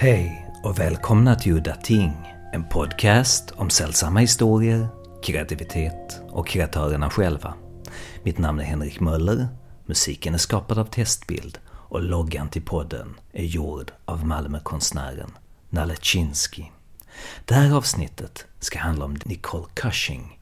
Hej och välkomna till Udda Ting, en podcast om sällsamma historier, kreativitet och kreatörerna själva. Mitt namn är Henrik Möller, musiken är skapad av Testbild och loggan till podden är gjord av Malmökonstnären Nalechinsky. Det här avsnittet ska handla om Nicole Cushing.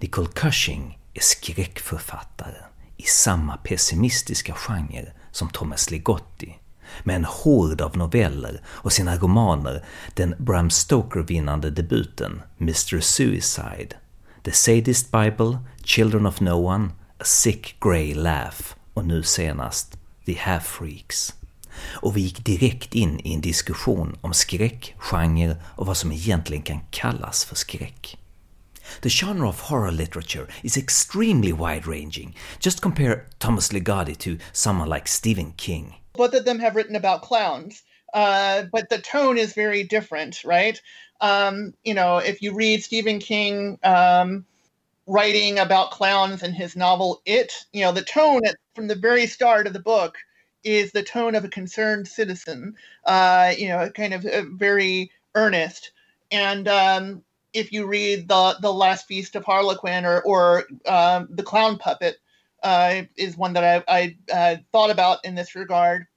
Nicole Cushing är skräckförfattare i samma pessimistiska genre som Thomas Ligotti med en hord av noveller och sina romaner den Bram Stoker-vinnande debuten Mr Suicide, The Sadist Bible, Children of No One, A Sick Grey Laugh och nu senast The Half-Freaks. Och vi gick direkt in i en diskussion om skräck, genre och vad som egentligen kan kallas för skräck. The genre of horror literature is extremely wide-ranging. Just compare Thomas Ligotti to someone like Stephen King. Both of them have written about clowns, uh, but the tone is very different, right? Um, you know, if you read Stephen King um, writing about clowns in his novel It, you know, the tone at, from the very start of the book is the tone of a concerned citizen, uh, you know, kind of uh, very earnest. And um, if you read the the Last Feast of Harlequin or or um, the Clown Puppet, uh, is one that I, I uh, thought about in this regard.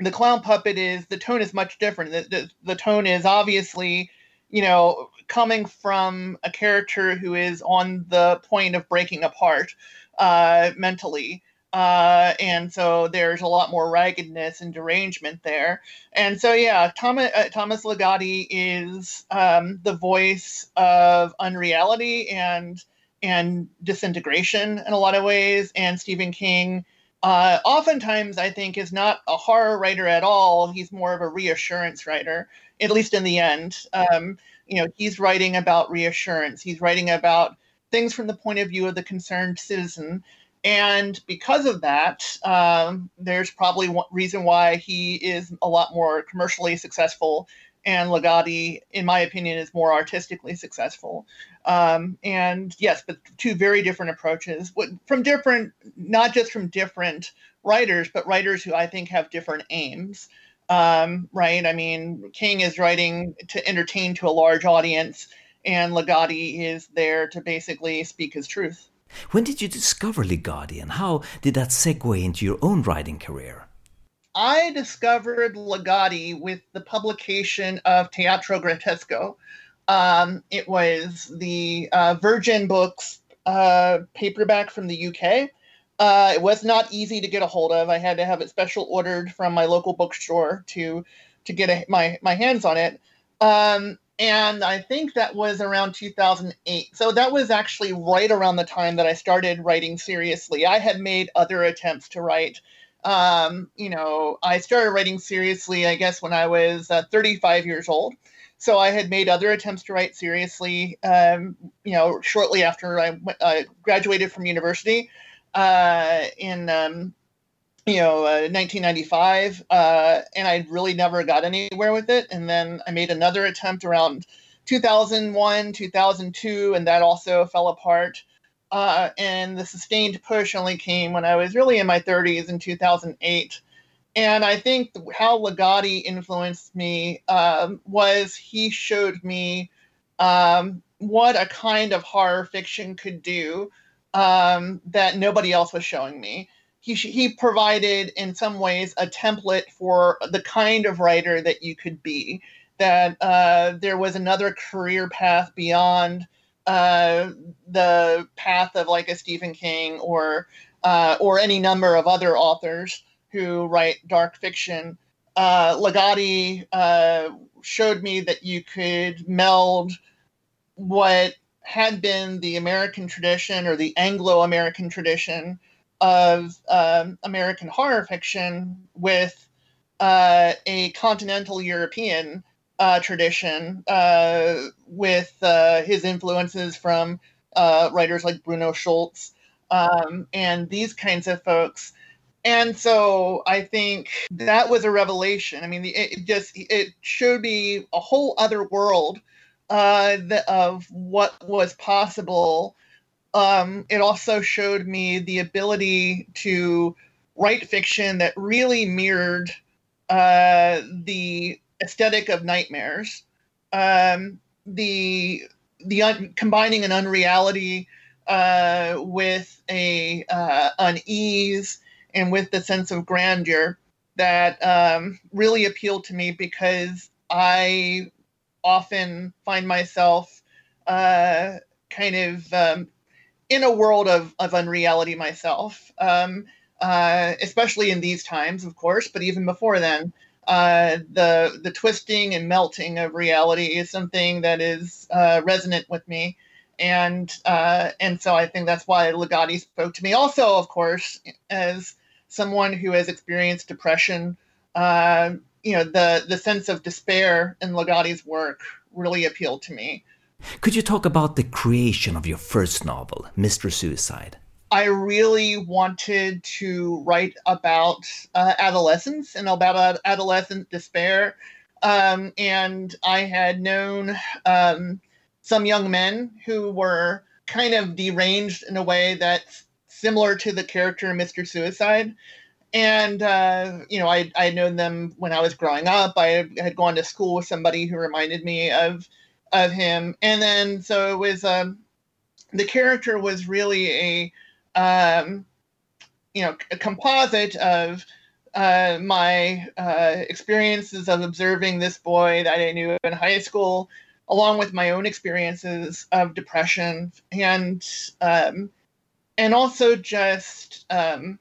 The clown puppet is the tone is much different. The, the, the tone is obviously, you know, coming from a character who is on the point of breaking apart uh, mentally. Uh, and so there's a lot more raggedness and derangement there. And so, yeah, Thomas, uh, Thomas Ligotti is um, the voice of unreality and and disintegration in a lot of ways. And Stephen King, uh, oftentimes, I think, is not a horror writer at all. He's more of a reassurance writer, at least in the end. Um, you know, he's writing about reassurance. He's writing about things from the point of view of the concerned citizen. And because of that, um, there's probably one reason why he is a lot more commercially successful and Ligotti, in my opinion, is more artistically successful. Um, and yes, but two very different approaches from different, not just from different writers, but writers who I think have different aims. Um, right? I mean, King is writing to entertain to a large audience, and Ligotti is there to basically speak his truth. When did you discover Ligotti, and how did that segue into your own writing career? I discovered Ligotti with the publication of Teatro Grottesco. Um, it was the uh, Virgin Books uh, paperback from the UK. Uh, it was not easy to get a hold of. I had to have it special ordered from my local bookstore to to get a, my my hands on it. Um, and I think that was around 2008. So that was actually right around the time that I started writing seriously. I had made other attempts to write um, you know, I started writing seriously, I guess, when I was uh, 35 years old. So I had made other attempts to write seriously, um, you know, shortly after I uh, graduated from university uh, in, um, you know, 1995. Uh, uh, and I really never got anywhere with it. And then I made another attempt around 2001, 2002, and that also fell apart. Uh, and the sustained push only came when I was really in my 30s in 2008. And I think how Ligotti influenced me um, was he showed me um, what a kind of horror fiction could do um, that nobody else was showing me. He, he provided, in some ways, a template for the kind of writer that you could be. That uh, there was another career path beyond uh, the path of like a Stephen King or uh, or any number of other authors who write dark fiction. Uh, uh, showed me that you could meld what had been the American tradition or the Anglo-American tradition of um, American horror fiction with uh, a continental European uh, tradition uh, with uh, his influences from uh, writers like Bruno Schulz um, and these kinds of folks. And so I think that was a revelation. I mean, it just it showed me a whole other world uh, of what was possible. Um, it also showed me the ability to write fiction that really mirrored uh, the aesthetic of nightmares. Um, the the un- combining an unreality uh, with a uh, unease and with the sense of grandeur that um, really appealed to me because I often find myself uh, kind of um, in a world of, of unreality myself, um, uh, especially in these times, of course, but even before then. Uh, the the twisting and melting of reality is something that is uh, resonant with me, and uh, and so I think that's why Ligotti spoke to me. Also, of course, as someone who has experienced depression, uh, you know, the the sense of despair in Ligotti's work really appealed to me. Could you talk about the creation of your first novel, Mr. Suicide? I really wanted to write about uh, adolescence and about adolescent despair. Um, and I had known um, some young men who were kind of deranged in a way that's similar to the character Mr. Suicide. And, uh, you know, I, I had known them when I was growing up. I had gone to school with somebody who reminded me of, of him. And then, so it was, um, the character was really a, um, you know, a composite of uh, my uh, experiences of observing this boy that I knew in high school, along with my own experiences of depression and um, and also just um,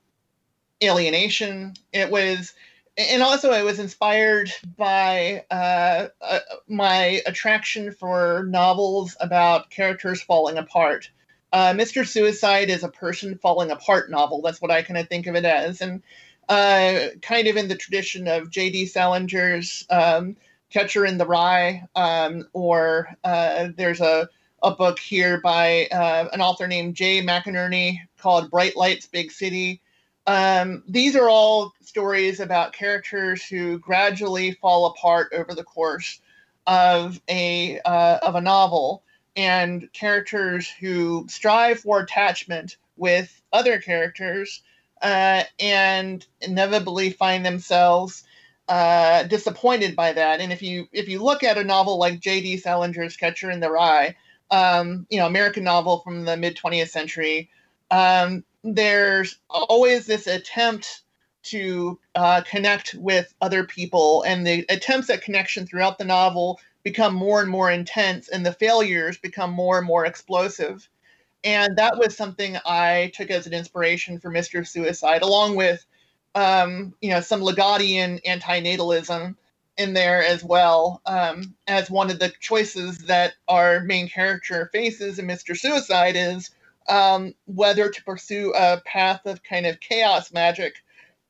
alienation. It was, and also it was inspired by uh, uh, my attraction for novels about characters falling apart. Uh, Mr. Suicide is a person falling apart novel. That's what I kind of think of it as. And uh, kind of in the tradition of J.D. Salinger's um, Catcher in the Rye, um, or uh, there's a, a book here by uh, an author named Jay McInerney called Bright Lights, Big City. Um, these are all stories about characters who gradually fall apart over the course of a uh, of a novel and characters who strive for attachment with other characters uh, and inevitably find themselves uh, disappointed by that. And if you if you look at a novel like J.D. Salinger's Catcher in the Rye, um, you know, American novel from the mid 20th century, um, there's always this attempt to uh, connect with other people, and the attempts at connection throughout the novel become more and more intense and the failures become more and more explosive. And that was something I took as an inspiration for Mr. Suicide, along with, um, you know, some Ligottian antinatalism in there as well, um, as one of the choices that our main character faces in Mr. Suicide is um, whether to pursue a path of kind of chaos magic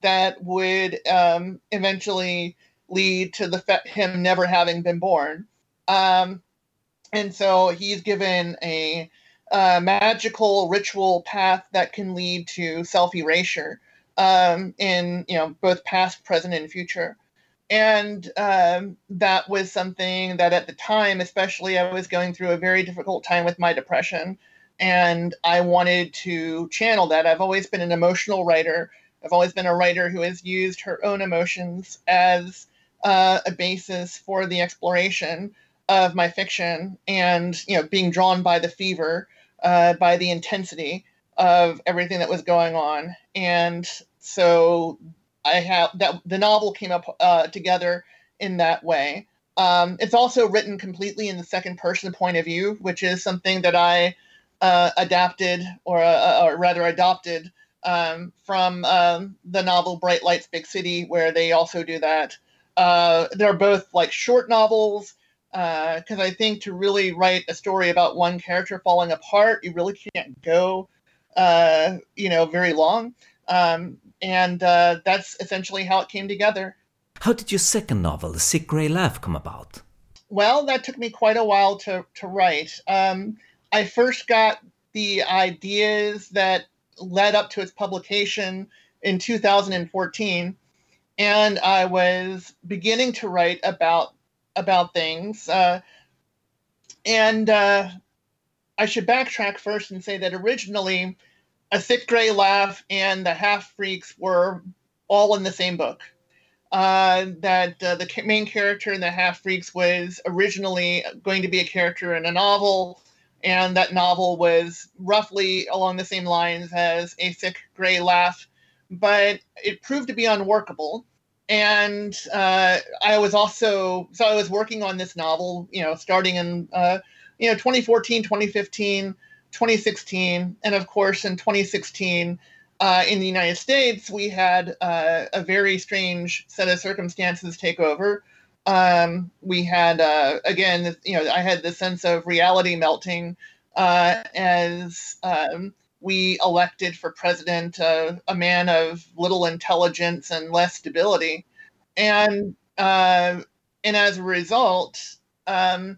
that would um, eventually lead to the fe- him never having been born. Um, and so he's given a, a, magical ritual path that can lead to self erasure um, in you know both past, present, and future. And um, that was something that at the time, especially, I was going through a very difficult time with my depression. And I wanted to channel that. I've always been an emotional writer. I've always been a writer who has used her own emotions as uh, a basis for the exploration of my fiction and you know being drawn by the fever uh, by the intensity of everything that was going on. And so i have that the novel came up uh, together in that way. Um, it's also written completely in the second person point of view which is something that i uh, adapted or, uh, or rather adopted um, from um, the novel bright lights big city where they also do that uh, they're both like short novels because uh, I think to really write a story about one character falling apart, you really can't go, uh, you know, very long. Um, and uh, that's essentially how it came together. How did your second novel, The Sick Grey Laugh, come about? Well, that took me quite a while to, to write. Um, I first got the ideas that led up to its publication in 2014 and I was beginning to write about about things. Uh, and uh, I should backtrack first and say that originally, A Sick Grey Laugh and The Half Freaks were all in the same book. uh, that uh, the main character in the Half Freaks was originally going to be a character in a novel, and that novel was roughly along the same lines as A Sick Gray Laugh, but it proved to be unworkable. And uh, I was also, so I was working on this novel, you know, starting in, uh, you know, 2014, 2015, 2016, and of course in 2016, uh, in the United States, we had uh, a very strange set of circumstances take over. Um, we had, uh, again, you know, I had the sense of reality melting uh, as um, we elected for president uh, a man of little intelligence and less stability. And, uh, and as a result, um,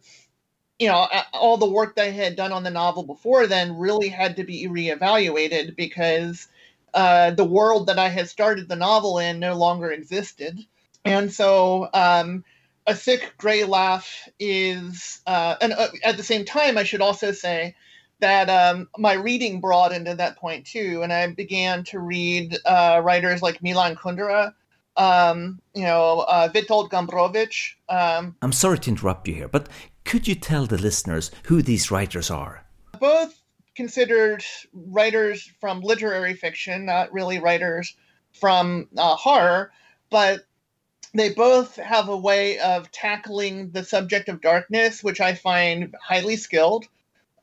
you know, all the work that I had done on the novel before then really had to be reevaluated because uh, the world that I had started the novel in no longer existed. And so um, A Sick Gray Laugh is, uh, and uh, at the same time, I should also say that um, my reading broadened at that point too. And I began to read uh, writers like Milan Kundera, um, you know, uh, Witold Gombrowicz. Um, I'm sorry to interrupt you here, but could you tell the listeners who these writers are? Both considered writers from literary fiction, not really writers from uh, horror, but they both have a way of tackling the subject of darkness, which I find highly skilled.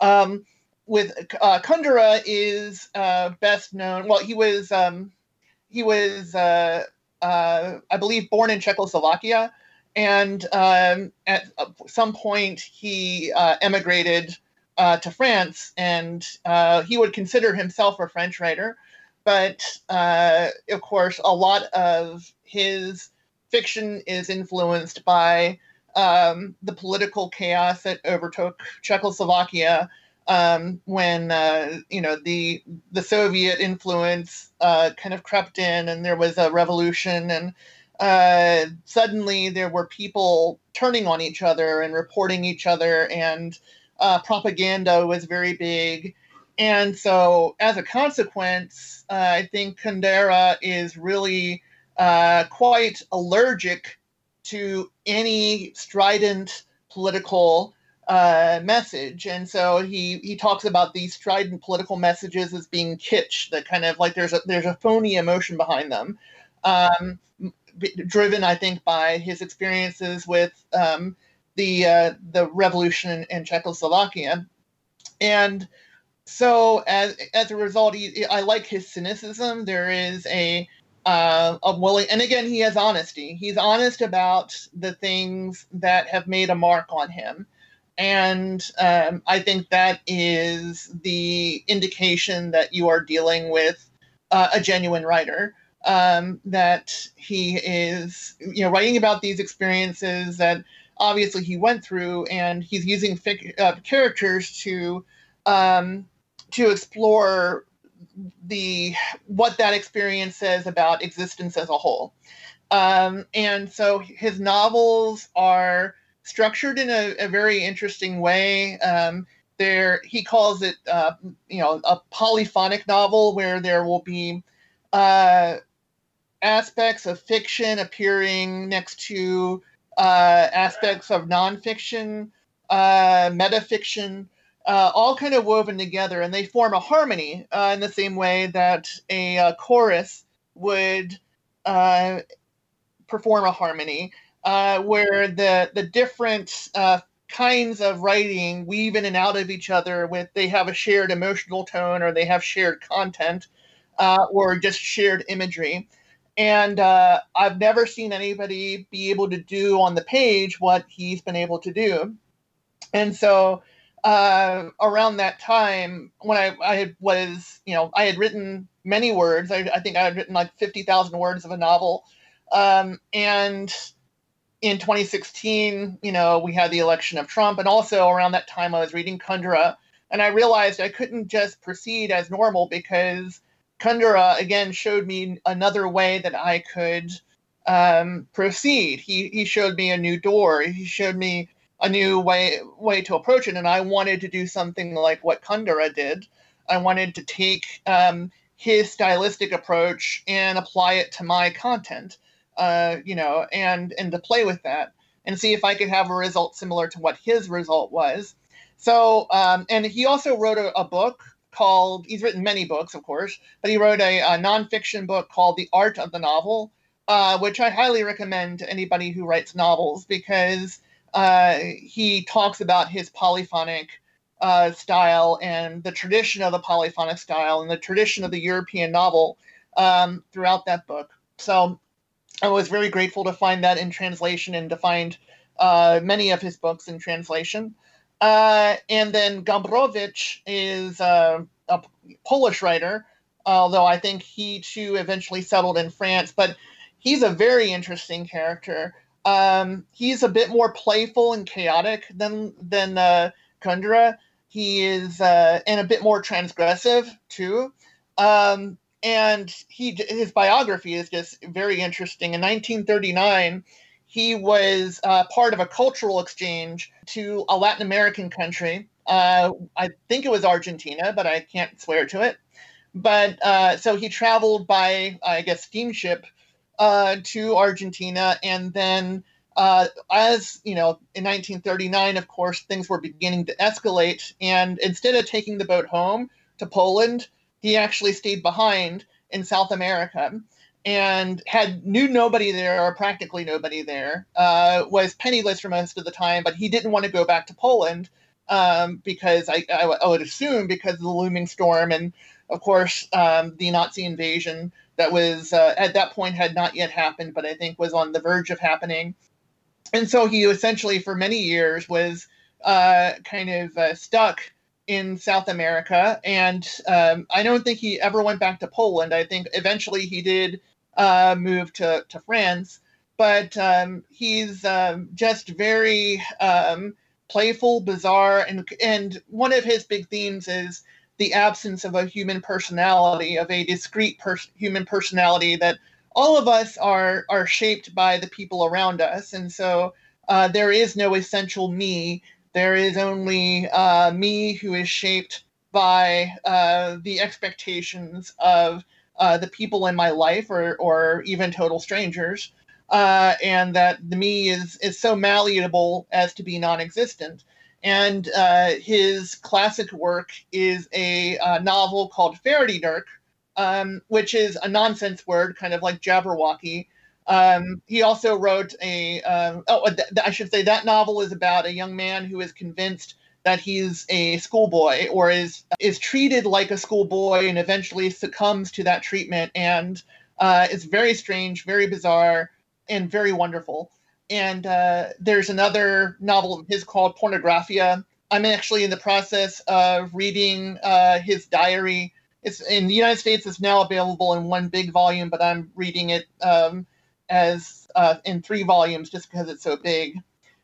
Um, with uh, Kundera is uh, best known. Well, he was um, he was uh, uh I believe born in Czechoslovakia, and um, at some point he uh, emigrated uh, to France, and he would consider himself a French writer. But of course, a lot of his fiction is influenced by um, the political chaos that overtook Czechoslovakia um, when uh, you know the the Soviet influence uh, kind of crept in, and there was a revolution, and uh, suddenly there were people turning on each other and reporting each other, and uh, propaganda was very big. And so, as a consequence, uh, I think Kundera is really uh, quite allergic to any strident political uh, message. And so he, he talks about these strident political messages as being kitsch, that kind of like there's a, there's a phony emotion behind them. Um, driven, I think, by his experiences with um, the uh, the revolution in, in, Czechoslovakia, and so as as a result, he, I like his cynicism. There is a uh, a willing, and again, he has honesty. He's honest about the things that have made a mark on him, and um, I think that is the indication that you are dealing with uh, a genuine writer. Um, that he is, you know, writing about these experiences that obviously he went through, and he's using fic- uh, characters to um, to explore the what that experience says about existence as a whole. Um, and so his novels are structured in a, a very interesting way. Um, there, he calls it, uh, you know, a polyphonic novel where there will be uh, aspects of fiction appearing next to uh, aspects of nonfiction, uh, metafiction, uh, all kind of woven together, and they form a harmony uh, in the same way that a, uh, chorus would uh, perform a harmony, where the the different kinds of writing weave in and out of each other. With they have a shared emotional tone, or they have shared content, or just shared imagery and uh, I've never seen anybody be able to do on the page what he's been able to do. And so uh, around that time, when I, I was, you know, I had written many words. I, I think I had written like 50,000 words of a novel. Um, and in 2016, you know, we had the election of Trump. And also around that time, I was reading Kundera. And I realized I couldn't just proceed as normal because Kundera again showed me another way that I could um, proceed. He he showed me a new door. He showed me a new way way to approach it, and I wanted to do something like what Kundera did. I wanted to take um, his stylistic approach and apply it to my content. Uh, you know, and and to play with that and see if I could have a result similar to what his result was. So, um, and he also wrote a, a, book called, he's written many books, of course, but he wrote a, a nonfiction book called The Art of the Novel, uh, which I highly recommend to anybody who writes novels because uh, he talks about his polyphonic uh, style and the tradition of the polyphonic style and the tradition of the European novel um, throughout that book. So I was very grateful to find that in translation and to find uh, many of his books in translation. Uh, and then Gombrowicz is uh, a Polish writer, although I think he too eventually settled in France. But he's a very interesting character. Um, he's a bit more playful and chaotic than than uh, Kundera. He is uh, and a bit more transgressive too. Um, and he his biography is just very interesting. In 1939, he was uh, part of a cultural exchange to a Latin American country. Uh, I think it was Argentina, but I can't swear to it. But uh, so he traveled by, I guess, steamship uh, to Argentina, and then uh, as you know, in 1939, of course, things were beginning to escalate. And instead of taking the boat home to Poland, he actually stayed behind in South America and had knew nobody there or practically nobody there. Uh, was penniless for most of the time, but he didn't want to go back to Poland um, because I, would assume because of the looming storm and of course um, the Nazi invasion that was uh, at that point had not yet happened, but I think was on the verge of happening. And so he essentially, for many years, was uh, kind of uh, stuck in South America, and um, I don't think he ever went back to Poland. I think eventually he did uh, move to, to France, but um, he's um, just very um, playful, bizarre, and and one of his big themes is the absence of a human personality, of a discrete pers- human personality that all of us are are shaped by the people around us, and so uh, there is no essential me there is only uh, me who is shaped by uh, the expectations of uh, the people in my life or, or even total strangers. Uh, and that the me is, is so malleable as to be non existent. And uh, his classic work is a uh, novel called Ferdydurke, um, which is a nonsense word, kind of like Jabberwocky, um, he also wrote a, uh, oh, th- I should say that novel is about a young man who is convinced that he's a schoolboy or is is treated like a schoolboy and eventually succumbs to that treatment. And uh, it's very strange, very bizarre, and very wonderful. And uh, there's another novel of his called Pornografia. I'm actually in the process of reading uh, his diary. It's in the United States. It's now available in one big volume, but I'm reading it um, as uh, in three volumes just because it's so big.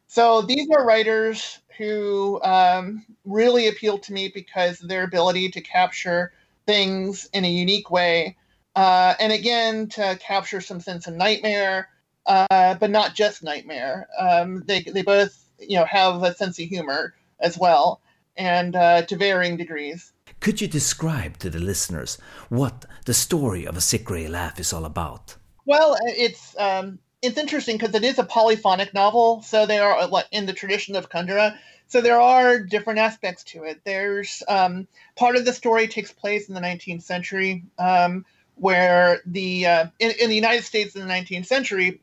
So these are writers who um, really appeal to me because their ability to capture things in a unique way, uh, and again to capture some sense of nightmare, uh, but not just nightmare. Um, they they both you know have a sense of humor as well, and uh, to varying degrees. Could you describe to the listeners what the story of a sick grey laugh is all about? Well, it's um, it's interesting because it is a polyphonic novel, so they are in the tradition of Kundera. So there are different aspects to it. There's um, part of the story takes place in the 19th century, um, where the uh, in, in, the United States in the 19th century,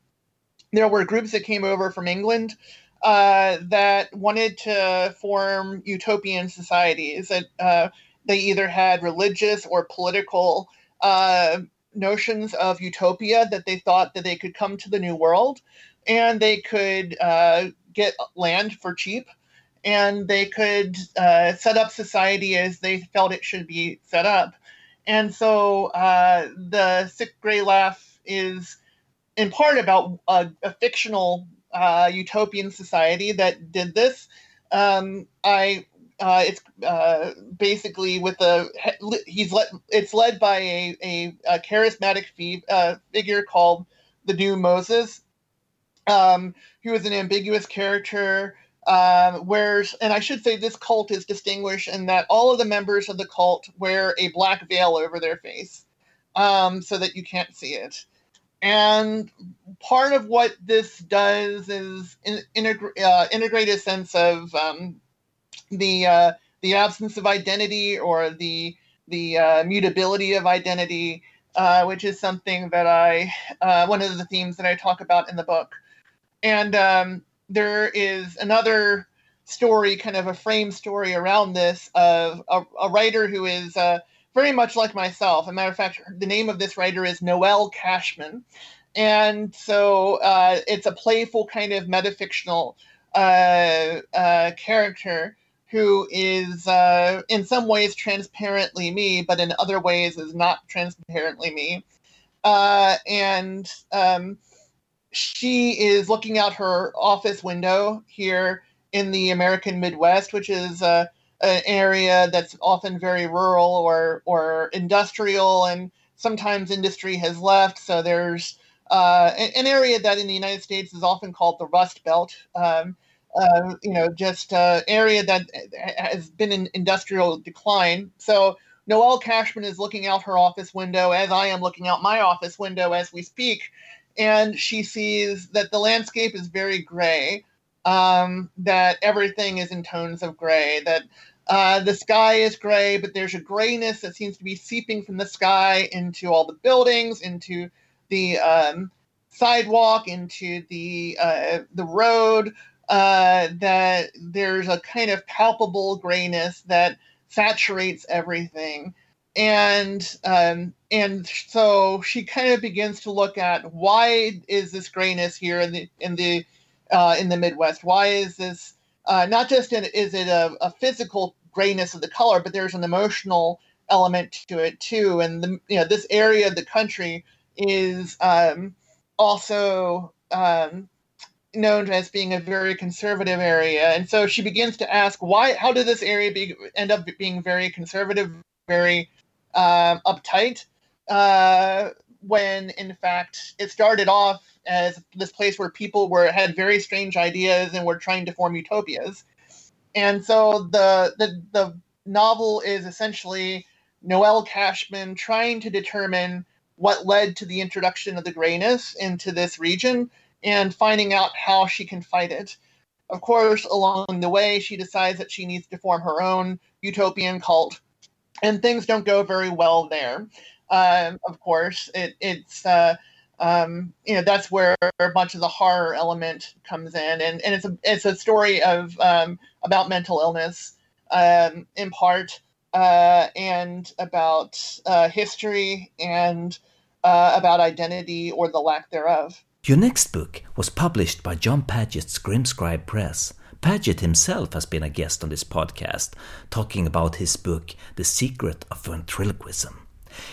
there were groups that came over from England uh, that wanted to form utopian societies that uh, they either had religious or political uh, notions of utopia that they thought that they could come to the new world and they could uh, get land for cheap and they could uh, set up society as they felt it should be set up. And so uh, the Sick Grey Laugh is in part about a, a fictional uh, utopian society that did this. Um, I uh, it's uh, basically with a he's led it's led by a, a, a charismatic fee, uh, figure called the new Moses, um, who is an ambiguous character. Um, wears and I should say this cult is distinguished in that all of the members of the cult wear a black veil over their face, um, so that you can't see it. and part of what this does is in, integ- uh, integrate a sense of um, the uh, the absence of identity or the the uh, mutability of identity, uh, which is something that I uh, one of the themes that I talk about in the book. And um, there is another story, kind of a frame story around this of a, a writer who is uh, very much like myself. As a matter of fact, the name of this writer is Noelle Cashman. And so uh, it's a playful kind of metafictional uh, uh, character who is uh, in some ways transparently me, but in other ways is not transparently me. Uh, and um, she is looking out her office window here in the American Midwest, which is uh, an area that's often very rural or or industrial, and sometimes industry has left. So there's uh, an area that in the United States is often called the Rust Belt. Um, uh, you know, just uh, area that has been in industrial decline. So Noelle Cashman is looking out her office window as I am looking out my office window as we speak, and she sees that the landscape is very gray um, that everything is in tones of gray, that uh, the sky is gray, but there's a grayness that seems to be seeping from the sky into all the buildings, into the um, sidewalk, into the uh, the road. Uh, that there's a kind of palpable grayness that saturates everything, and um, and so she kind of begins to look at why is this grayness here in the in the uh, in the Midwest? Why is this uh, not just is it a, a, physical grayness of the color, but there's an emotional element to it too. And the, you know this area of the country is um, also um, known as being a very conservative area, and so she begins to ask why. How did this area be, end up being very conservative, very um, uptight? Uh, when in fact it started off as this place where people were had very strange ideas and were trying to form utopias. And so the the, the novel is essentially Noelle Cashman trying to determine what led to the introduction of the grayness into this region and finding out how she can fight it. Of course, along the way, she decides that she needs to form her own utopian cult, and things don't go very well there. Um, of course, it, it's uh, um, you know that's where much of the horror element comes in, and, and it's a it's a story of um, about mental illness um, in part, uh, and about uh, history and uh, about identity or the lack thereof. Your next book was published by Jon Padgett's Grimscribe Press. Padgett himself has been a guest on this podcast, talking about his book, The Secret of Ventriloquism.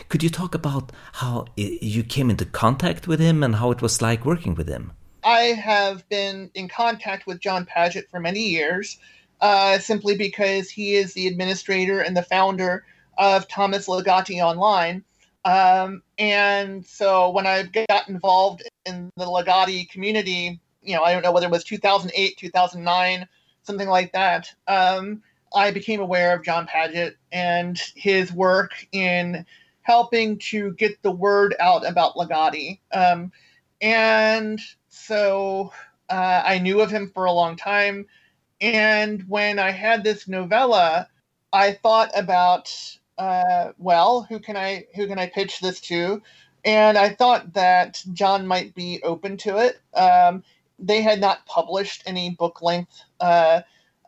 Could you talk about how you came into contact with him and how it was like working with him? I have been in contact with Jon Padgett for many years, uh, simply because he is the administrator and the founder of Thomas Ligotti Online. Um, and so when I got involved in the Ligotti community, you know, I don't know whether it was 2008, 2009, something like that. Um, I became aware of Jon Padgett and his work in helping to get the word out about Ligotti. Um, and so uh, I knew of him for a long time. And when I had this novella, I thought about, uh, well, who can I who can I pitch this to? And I thought that John might be open to it. Um, they had not published any book length uh,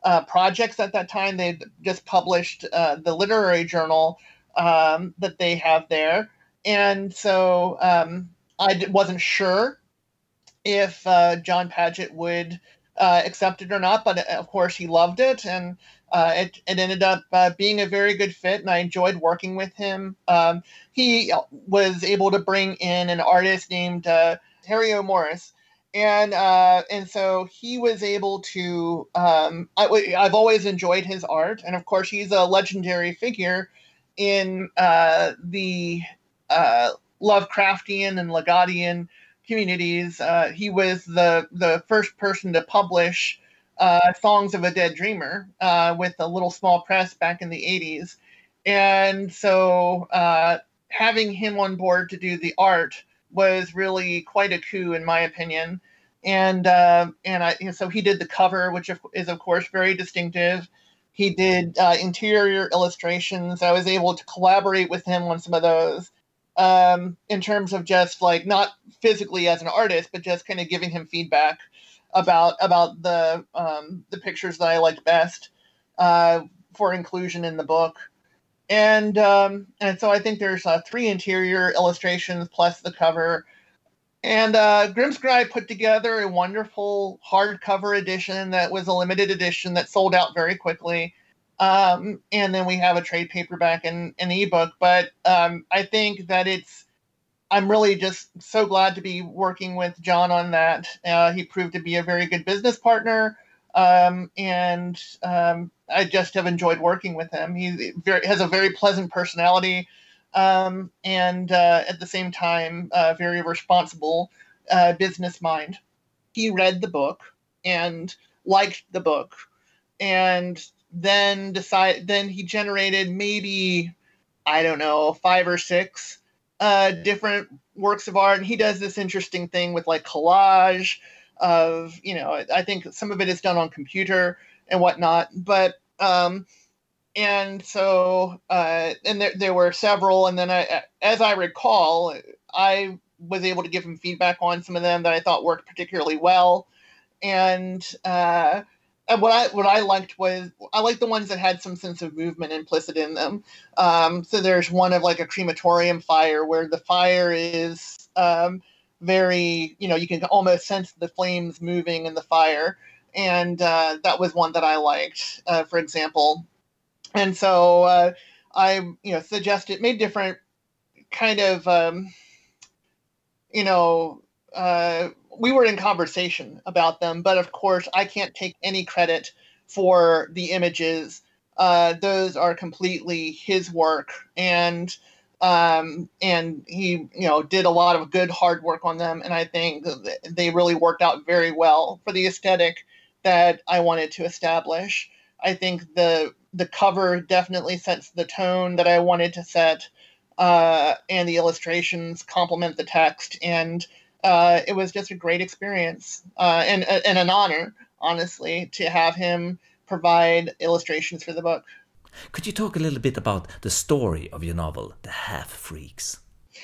uh, projects at that time. They'd just published uh, the literary journal um, that they have there. And so um, I d- wasn't sure if uh, Jon Padgett would uh, accept it or not, but of course he loved it, and uh, it, it, ended up uh, being a very good fit, and I enjoyed working with him. Um, he was able to bring in an artist named uh, Harry O. Morris, and and so he was able to. Um, I, I've always enjoyed his art, and of course he's a legendary figure in uh, the uh, Lovecraftian and Ligottian communities. Uh, he was the the first person to publish uh, Songs of a Dead Dreamer uh, with a little small press back in the 80s. And so uh, having him on board to do the art was really quite a coup, in my opinion. And uh, and I, so he did the cover, which is of course very distinctive. He did uh, interior illustrations. I was able to collaborate with him on some of those um, in terms of just like not physically as an artist, but just kind of giving him feedback about about the um, the pictures that I liked best uh, for inclusion in the book. And um, and so I think there's uh, three interior illustrations plus the cover. And uh, Grimscribe put together a wonderful hardcover edition that was a limited edition that sold out very quickly. Um, and then we have a trade paperback and an ebook. But um, I think that it's, I'm really just so glad to be working with John on that. Uh, he proved to be a very good business partner. Um, and um, I just have enjoyed working with him. He very, has a very pleasant personality, um, and uh, at the same time, uh, very responsible uh, business mind. He read the book and liked the book, and then decide then he generated maybe I don't know five or six uh, different works of art, and he does this interesting thing with like collage of you know I think some of it is done on computer and whatnot, but um, and so uh, and there there were several, and then I, as I recall, I was able to give him feedback on some of them that I thought worked particularly well, and uh, and what I what I liked was I liked the ones that had some sense of movement implicit in them. Um, so there's one of like a crematorium fire where the fire is um, very you know you can almost sense the flames moving in the fire, and uh, that was one that I liked, uh, for example. And so uh, I you know suggested made different kind of um, you know uh, we were in conversation about them, but of course, I can't take any credit for the images. Uh, those are completely his work, and um, and he, you know, did a lot of good hard work on them, and I think they really worked out very well for the aesthetic that I wanted to establish. I think the the cover definitely sets the tone that I wanted to set, uh, and the illustrations complement the text and uh, it was just a great experience uh, and, uh, and an honor, honestly, to have him provide illustrations for the book. Could you talk a little bit about the story of your novel, The Half Freaks?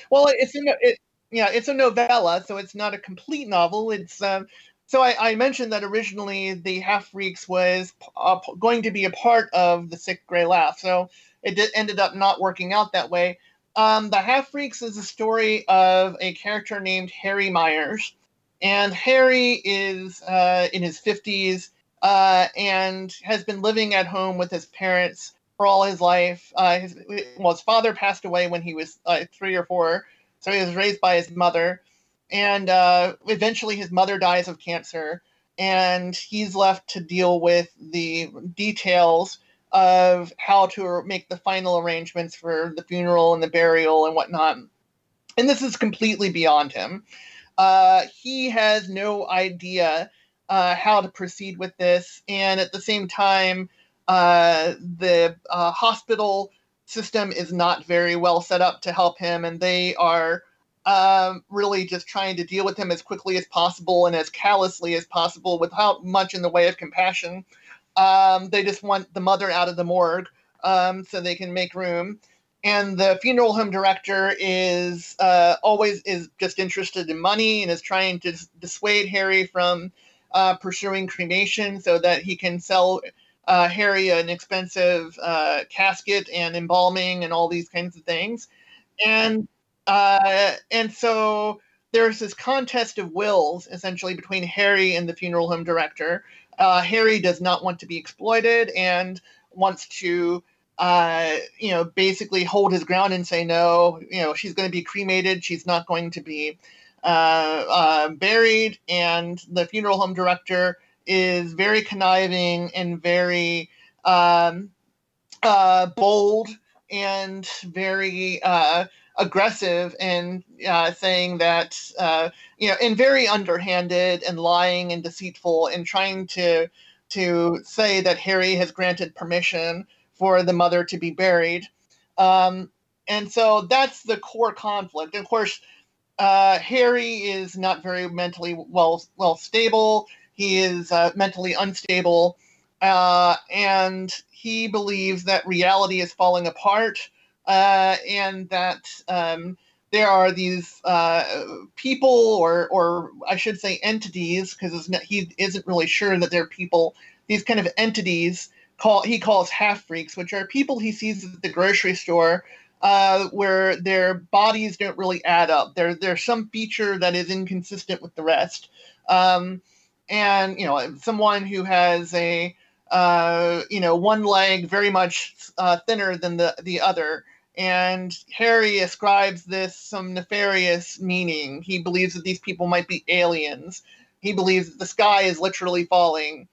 Well, it's a, it, yeah, it's a novella, so it's not a complete novel. It's um, so I, I, mentioned that originally the Half Freaks was uh, going to be a part of the Sick Gray Laugh, so it did, ended up not working out that way. Um, the Half Freaks is a story of a character named Harry Myers. And Harry is uh, in his 50s uh, and has been living at home with his parents for all his life. Uh, his, well, his father passed away when he was uh, three or four, so he was raised by his mother. And uh, eventually, his mother dies of cancer, and he's left to deal with the details of how to make the final arrangements for the funeral and the burial and whatnot. And this is completely beyond him. Uh, he has no idea uh, how to proceed with this. And at the same time, uh, the uh, hospital system is not very well set up to help him. And they are um, really just trying to deal with him as quickly as possible and as callously as possible without much in the way of compassion. Um, they just want the mother out of the morgue um, so they can make room. And the funeral home director is uh, always is just interested in money and is trying to dissuade Harry from uh, pursuing cremation so that he can sell uh, Harry an expensive uh, casket and embalming and all these kinds of things. And uh, and so there's this contest of wills essentially between Harry and the funeral home director uh, Harry does not want to be exploited and wants to, uh, you know, basically hold his ground and say no. You know, she's going to be cremated. She's not going to be uh, uh, buried. And the funeral home director is very conniving and very um, uh, bold and very uh, aggressive and uh, saying that uh, you know and very underhanded and lying and deceitful and trying to to say that Harry has granted permission for the mother to be buried. Um, and so that's the core conflict. Of course, uh, Harry is not very mentally well well stable. He is uh, mentally unstable, uh, and he believes that reality is falling apart, uh, and that um, there are these uh, people, or or I should say entities, because he isn't really sure that they're people. These kind of entities call he calls half freaks, which are people he sees at the grocery store uh, where their bodies don't really add up. There, there's some feature that is inconsistent with the rest. Um, and you know, someone who has a uh, you know one leg very much uh, thinner than the the other. And Harry ascribes this some nefarious meaning. He believes that these people might be aliens. He believes that the sky is literally falling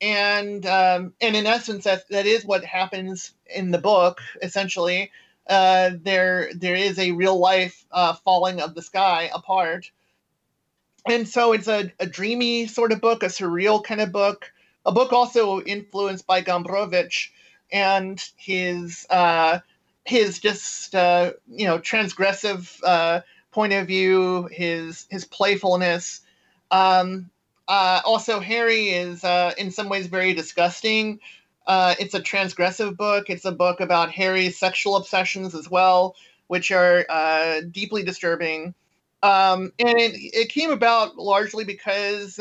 and um, and in essence that that is what happens in the book essentially uh, there there is a real life uh, falling of the sky apart and so it's a, a dreamy sort of book a surreal kind of book a book also influenced by gombrowicz and his uh, his just uh, you know transgressive uh, point of view his his playfulness um, uh, also, Harry is uh, in some ways very disgusting. Uh, it's a transgressive book. It's a book about Harry's sexual obsessions as well, which are uh, deeply disturbing. Um, and it, it, came about largely because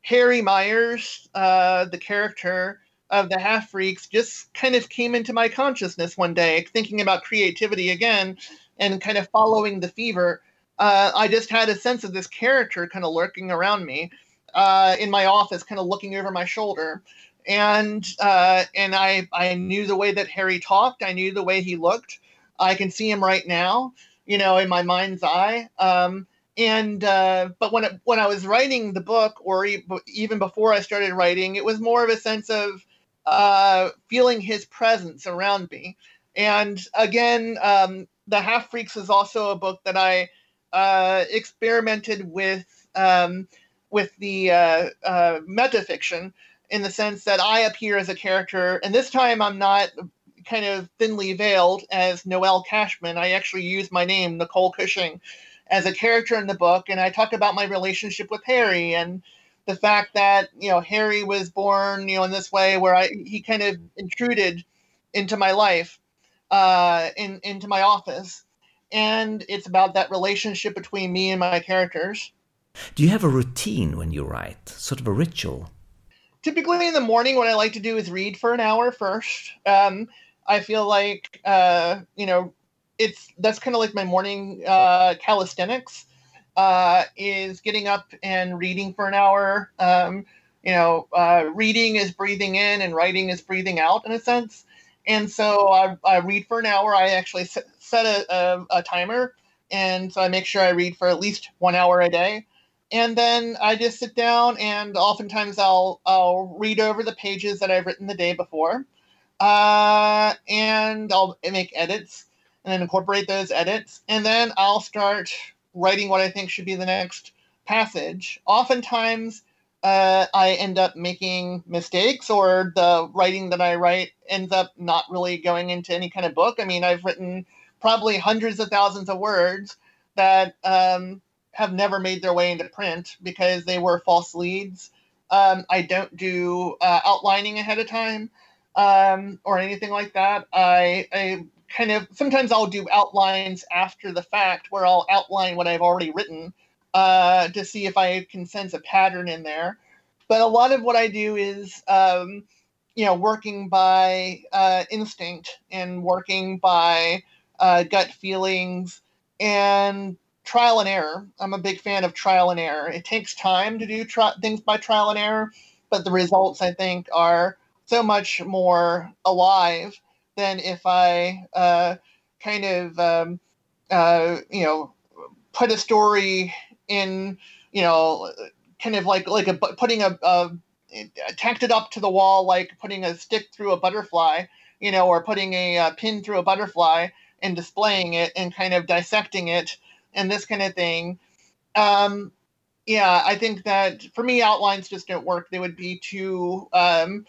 Harry Myers, the character of the Half Freaks, just kind of came into my consciousness one day, thinking about creativity again and kind of following the fever. I just had a sense of this character kind of lurking around me uh, in my office, kind of looking over my shoulder. And uh, and I I knew the way that Harry talked. I knew the way he looked. I can see him right now, you know, in my mind's eye. Um, and uh, but when it, when I was writing the book, or even before I started writing, it was more of a sense of uh, feeling his presence around me. And again, um, the Half Freaks is also a book that I uh, experimented with um, with the uh, uh, metafiction in the sense that I appear as a character, and this time I'm not kind of thinly veiled as Noelle Cashman. I actually use my name, Nicole Cushing, as a character in the book, and I talk about my relationship with Harry and the fact that you know Harry was born, you know, in this way where I he kind of intruded into my life, uh, in into my office, and it's about that relationship between me and my characters. Do you have a routine when you write, sort of a ritual? Typically in the morning, what I like to do is read for an hour first. Um, I feel like uh, you know, it's that's kind of like my morning uh, calisthenics. Uh, is getting up and reading for an hour. Um, you know, uh, reading is breathing in and writing is breathing out in a sense. And so I, I read for an hour. I actually set, a, a, a, timer. And so I make sure I read for at least one hour a day and then I just sit down and oftentimes I'll I'll read over the pages that I've written the day before, uh, and I'll make edits and then incorporate those edits, and then I'll start writing what I think should be the next passage. Oftentimes, uh, I end up making mistakes, or the writing that I write ends up not really going into any kind of book. I mean, I've written probably hundreds of thousands of words that um, have never made their way into print because they were false leads. Um, I don't do uh, outlining ahead of time um, or anything like that. I, I kind of sometimes I'll do outlines after the fact where I'll outline what I've already written uh, to see if I can sense a pattern in there. But a lot of what I do is, um, you know, working by uh, instinct and working by uh, gut feelings and trial and error. I'm a big fan of trial and error. It takes time to do tri- things by trial and error, but the results I think are so much more alive than if I uh, kind of um, uh, you know put a story in you know kind of like like a putting a, a tacked it up to the wall like putting a stick through a butterfly you know or putting a, a pin through a butterfly and displaying it and kind of dissecting it and this kind of thing. Um, yeah, I think that for me, outlines just don't work. They would be too um,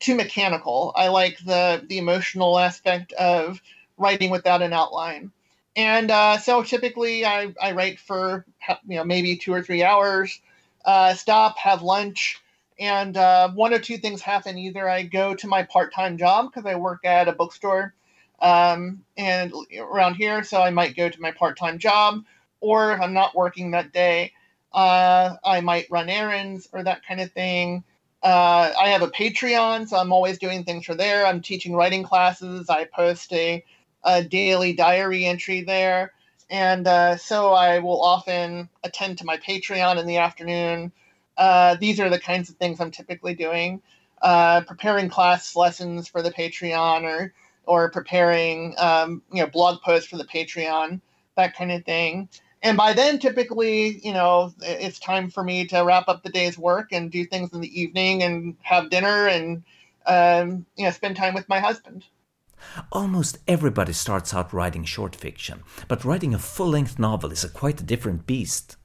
too mechanical. I like the the emotional aspect of writing without an outline. And uh, so typically I, I write for you know maybe two or three hours, uh, stop, have lunch, and uh, one or two things happen. Either I go to my part-time job because I work at a bookstore um, and around here, so I might go to my part-time job, or if I'm not working that day, uh, I might run errands or that kind of thing. Uh, I have a Patreon, so I'm always doing things for there. I'm teaching writing classes. I post a a daily diary entry there. And uh, so I will often attend to my Patreon in the afternoon. Uh, these are the kinds of things I'm typically doing. Uh, preparing class lessons for the Patreon or or preparing um, you know blog posts for the Patreon, that kind of thing. And by then, typically, you know, it's time for me to wrap up the day's work and do things in the evening and have dinner and um, you know spend time with my husband. Almost everybody starts out writing short fiction, but writing a full length novel is a quite a different beast.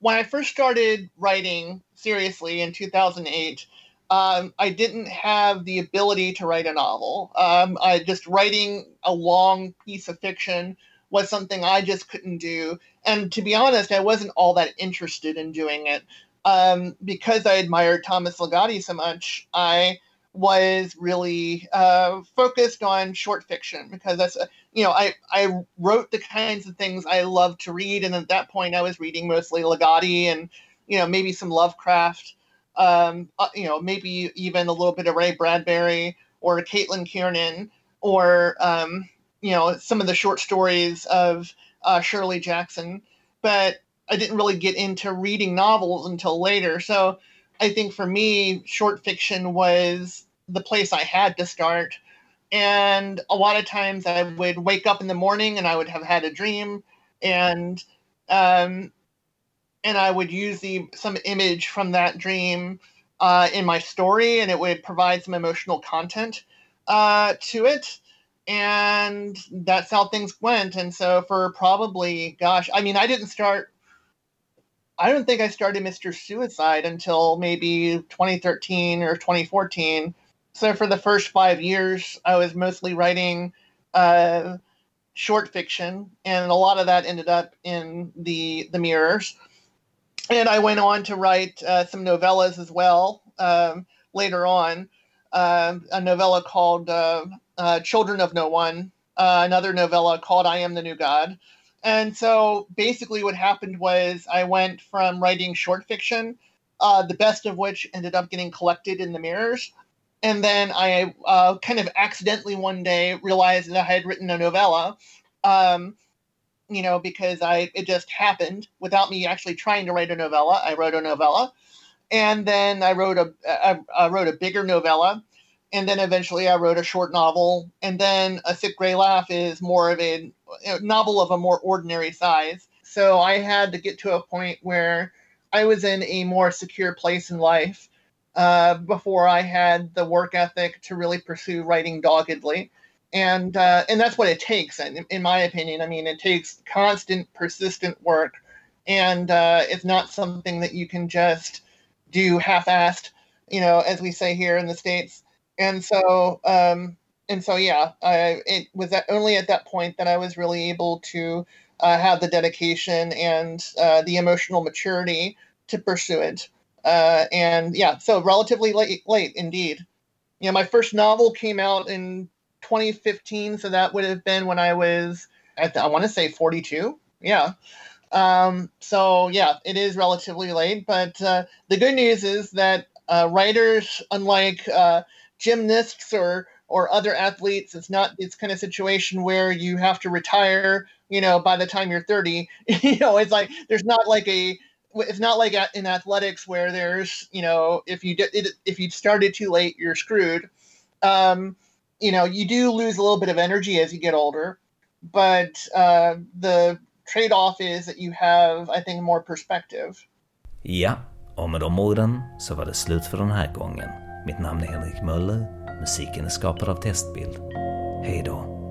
When I first started writing seriously in 2008, um, I didn't have the ability to write a novel. Um, I just writing a long piece of fiction was something I just couldn't do. And to be honest, I wasn't all that interested in doing it. Um, because I admired Thomas Ligotti so much, I was really uh, focused on short fiction because that's uh, you know I I wrote the kinds of things I love to read, and at that point I was reading mostly Ligotti and you know maybe some Lovecraft, um, uh, you know maybe even a little bit of Ray Bradbury or Caitlin Kiernan or um, you know some of the short stories of uh, Shirley Jackson, but I didn't really get into reading novels until later. So I think for me, short fiction was the place I had to start. And a lot of times I would wake up in the morning and I would have had a dream and um, and I would use the some image from that dream uh, in my story and it would provide some emotional content uh, to it and that's how things went and so for probably gosh i mean i didn't start I don't think I started Mr. Suicide until maybe 2013 or 2014. So for the first five years, I was mostly writing uh, short fiction, and a lot of that ended up in the the mirrors. And I went on to write uh, some novellas as well um, later on. Uh, a novella called uh, uh, "Children of No One," uh, another novella called "I Am the New God." And so basically, what happened was I went from writing short fiction, uh, the best of which ended up getting collected in the mirrors. And then I uh, kind of accidentally one day realized that I had written a novella, um, you know, because I it just happened without me actually trying to write a novella. I wrote a novella, and then I wrote a I, I wrote a bigger novella, and then eventually I wrote a short novel, and then A Sick Gray Laugh is more of a, a, novel of a more ordinary size. So I had to get to a point where I was in a more secure place in life uh, before I had the work ethic to really pursue writing doggedly. And uh, and that's what it takes, in, in my opinion. I mean, it takes constant, persistent work, and uh, it's not something that you can just do half-assed. You know, as we say here in the states, and so um, and so yeah, I, it was only at that point that I was really able to uh, have the dedication and uh, the emotional maturity to pursue it. Uh, and yeah, so relatively late, late indeed. You know, my first novel came out in 2015, so that would have been when I was at I want to say 42. Yeah. Um, so yeah, it is relatively late, but uh, the good news is that uh, writers, unlike uh, gymnasts or or other athletes. It's not this kind of situation where you have to retire, you know, by the time you're 30. you know, it's like there's not like a it's not like in athletics where there's, you know, if you did if you started too late, you're screwed. Um, you know, you do lose a little bit of energy as you get older, but uh, the trade-off is that you have, I think, more perspective. Ja, och med de orden så var det slut för den här gången. Mitt namn är Henrik Möller. Musiken är skapad av Testbild. Hej då.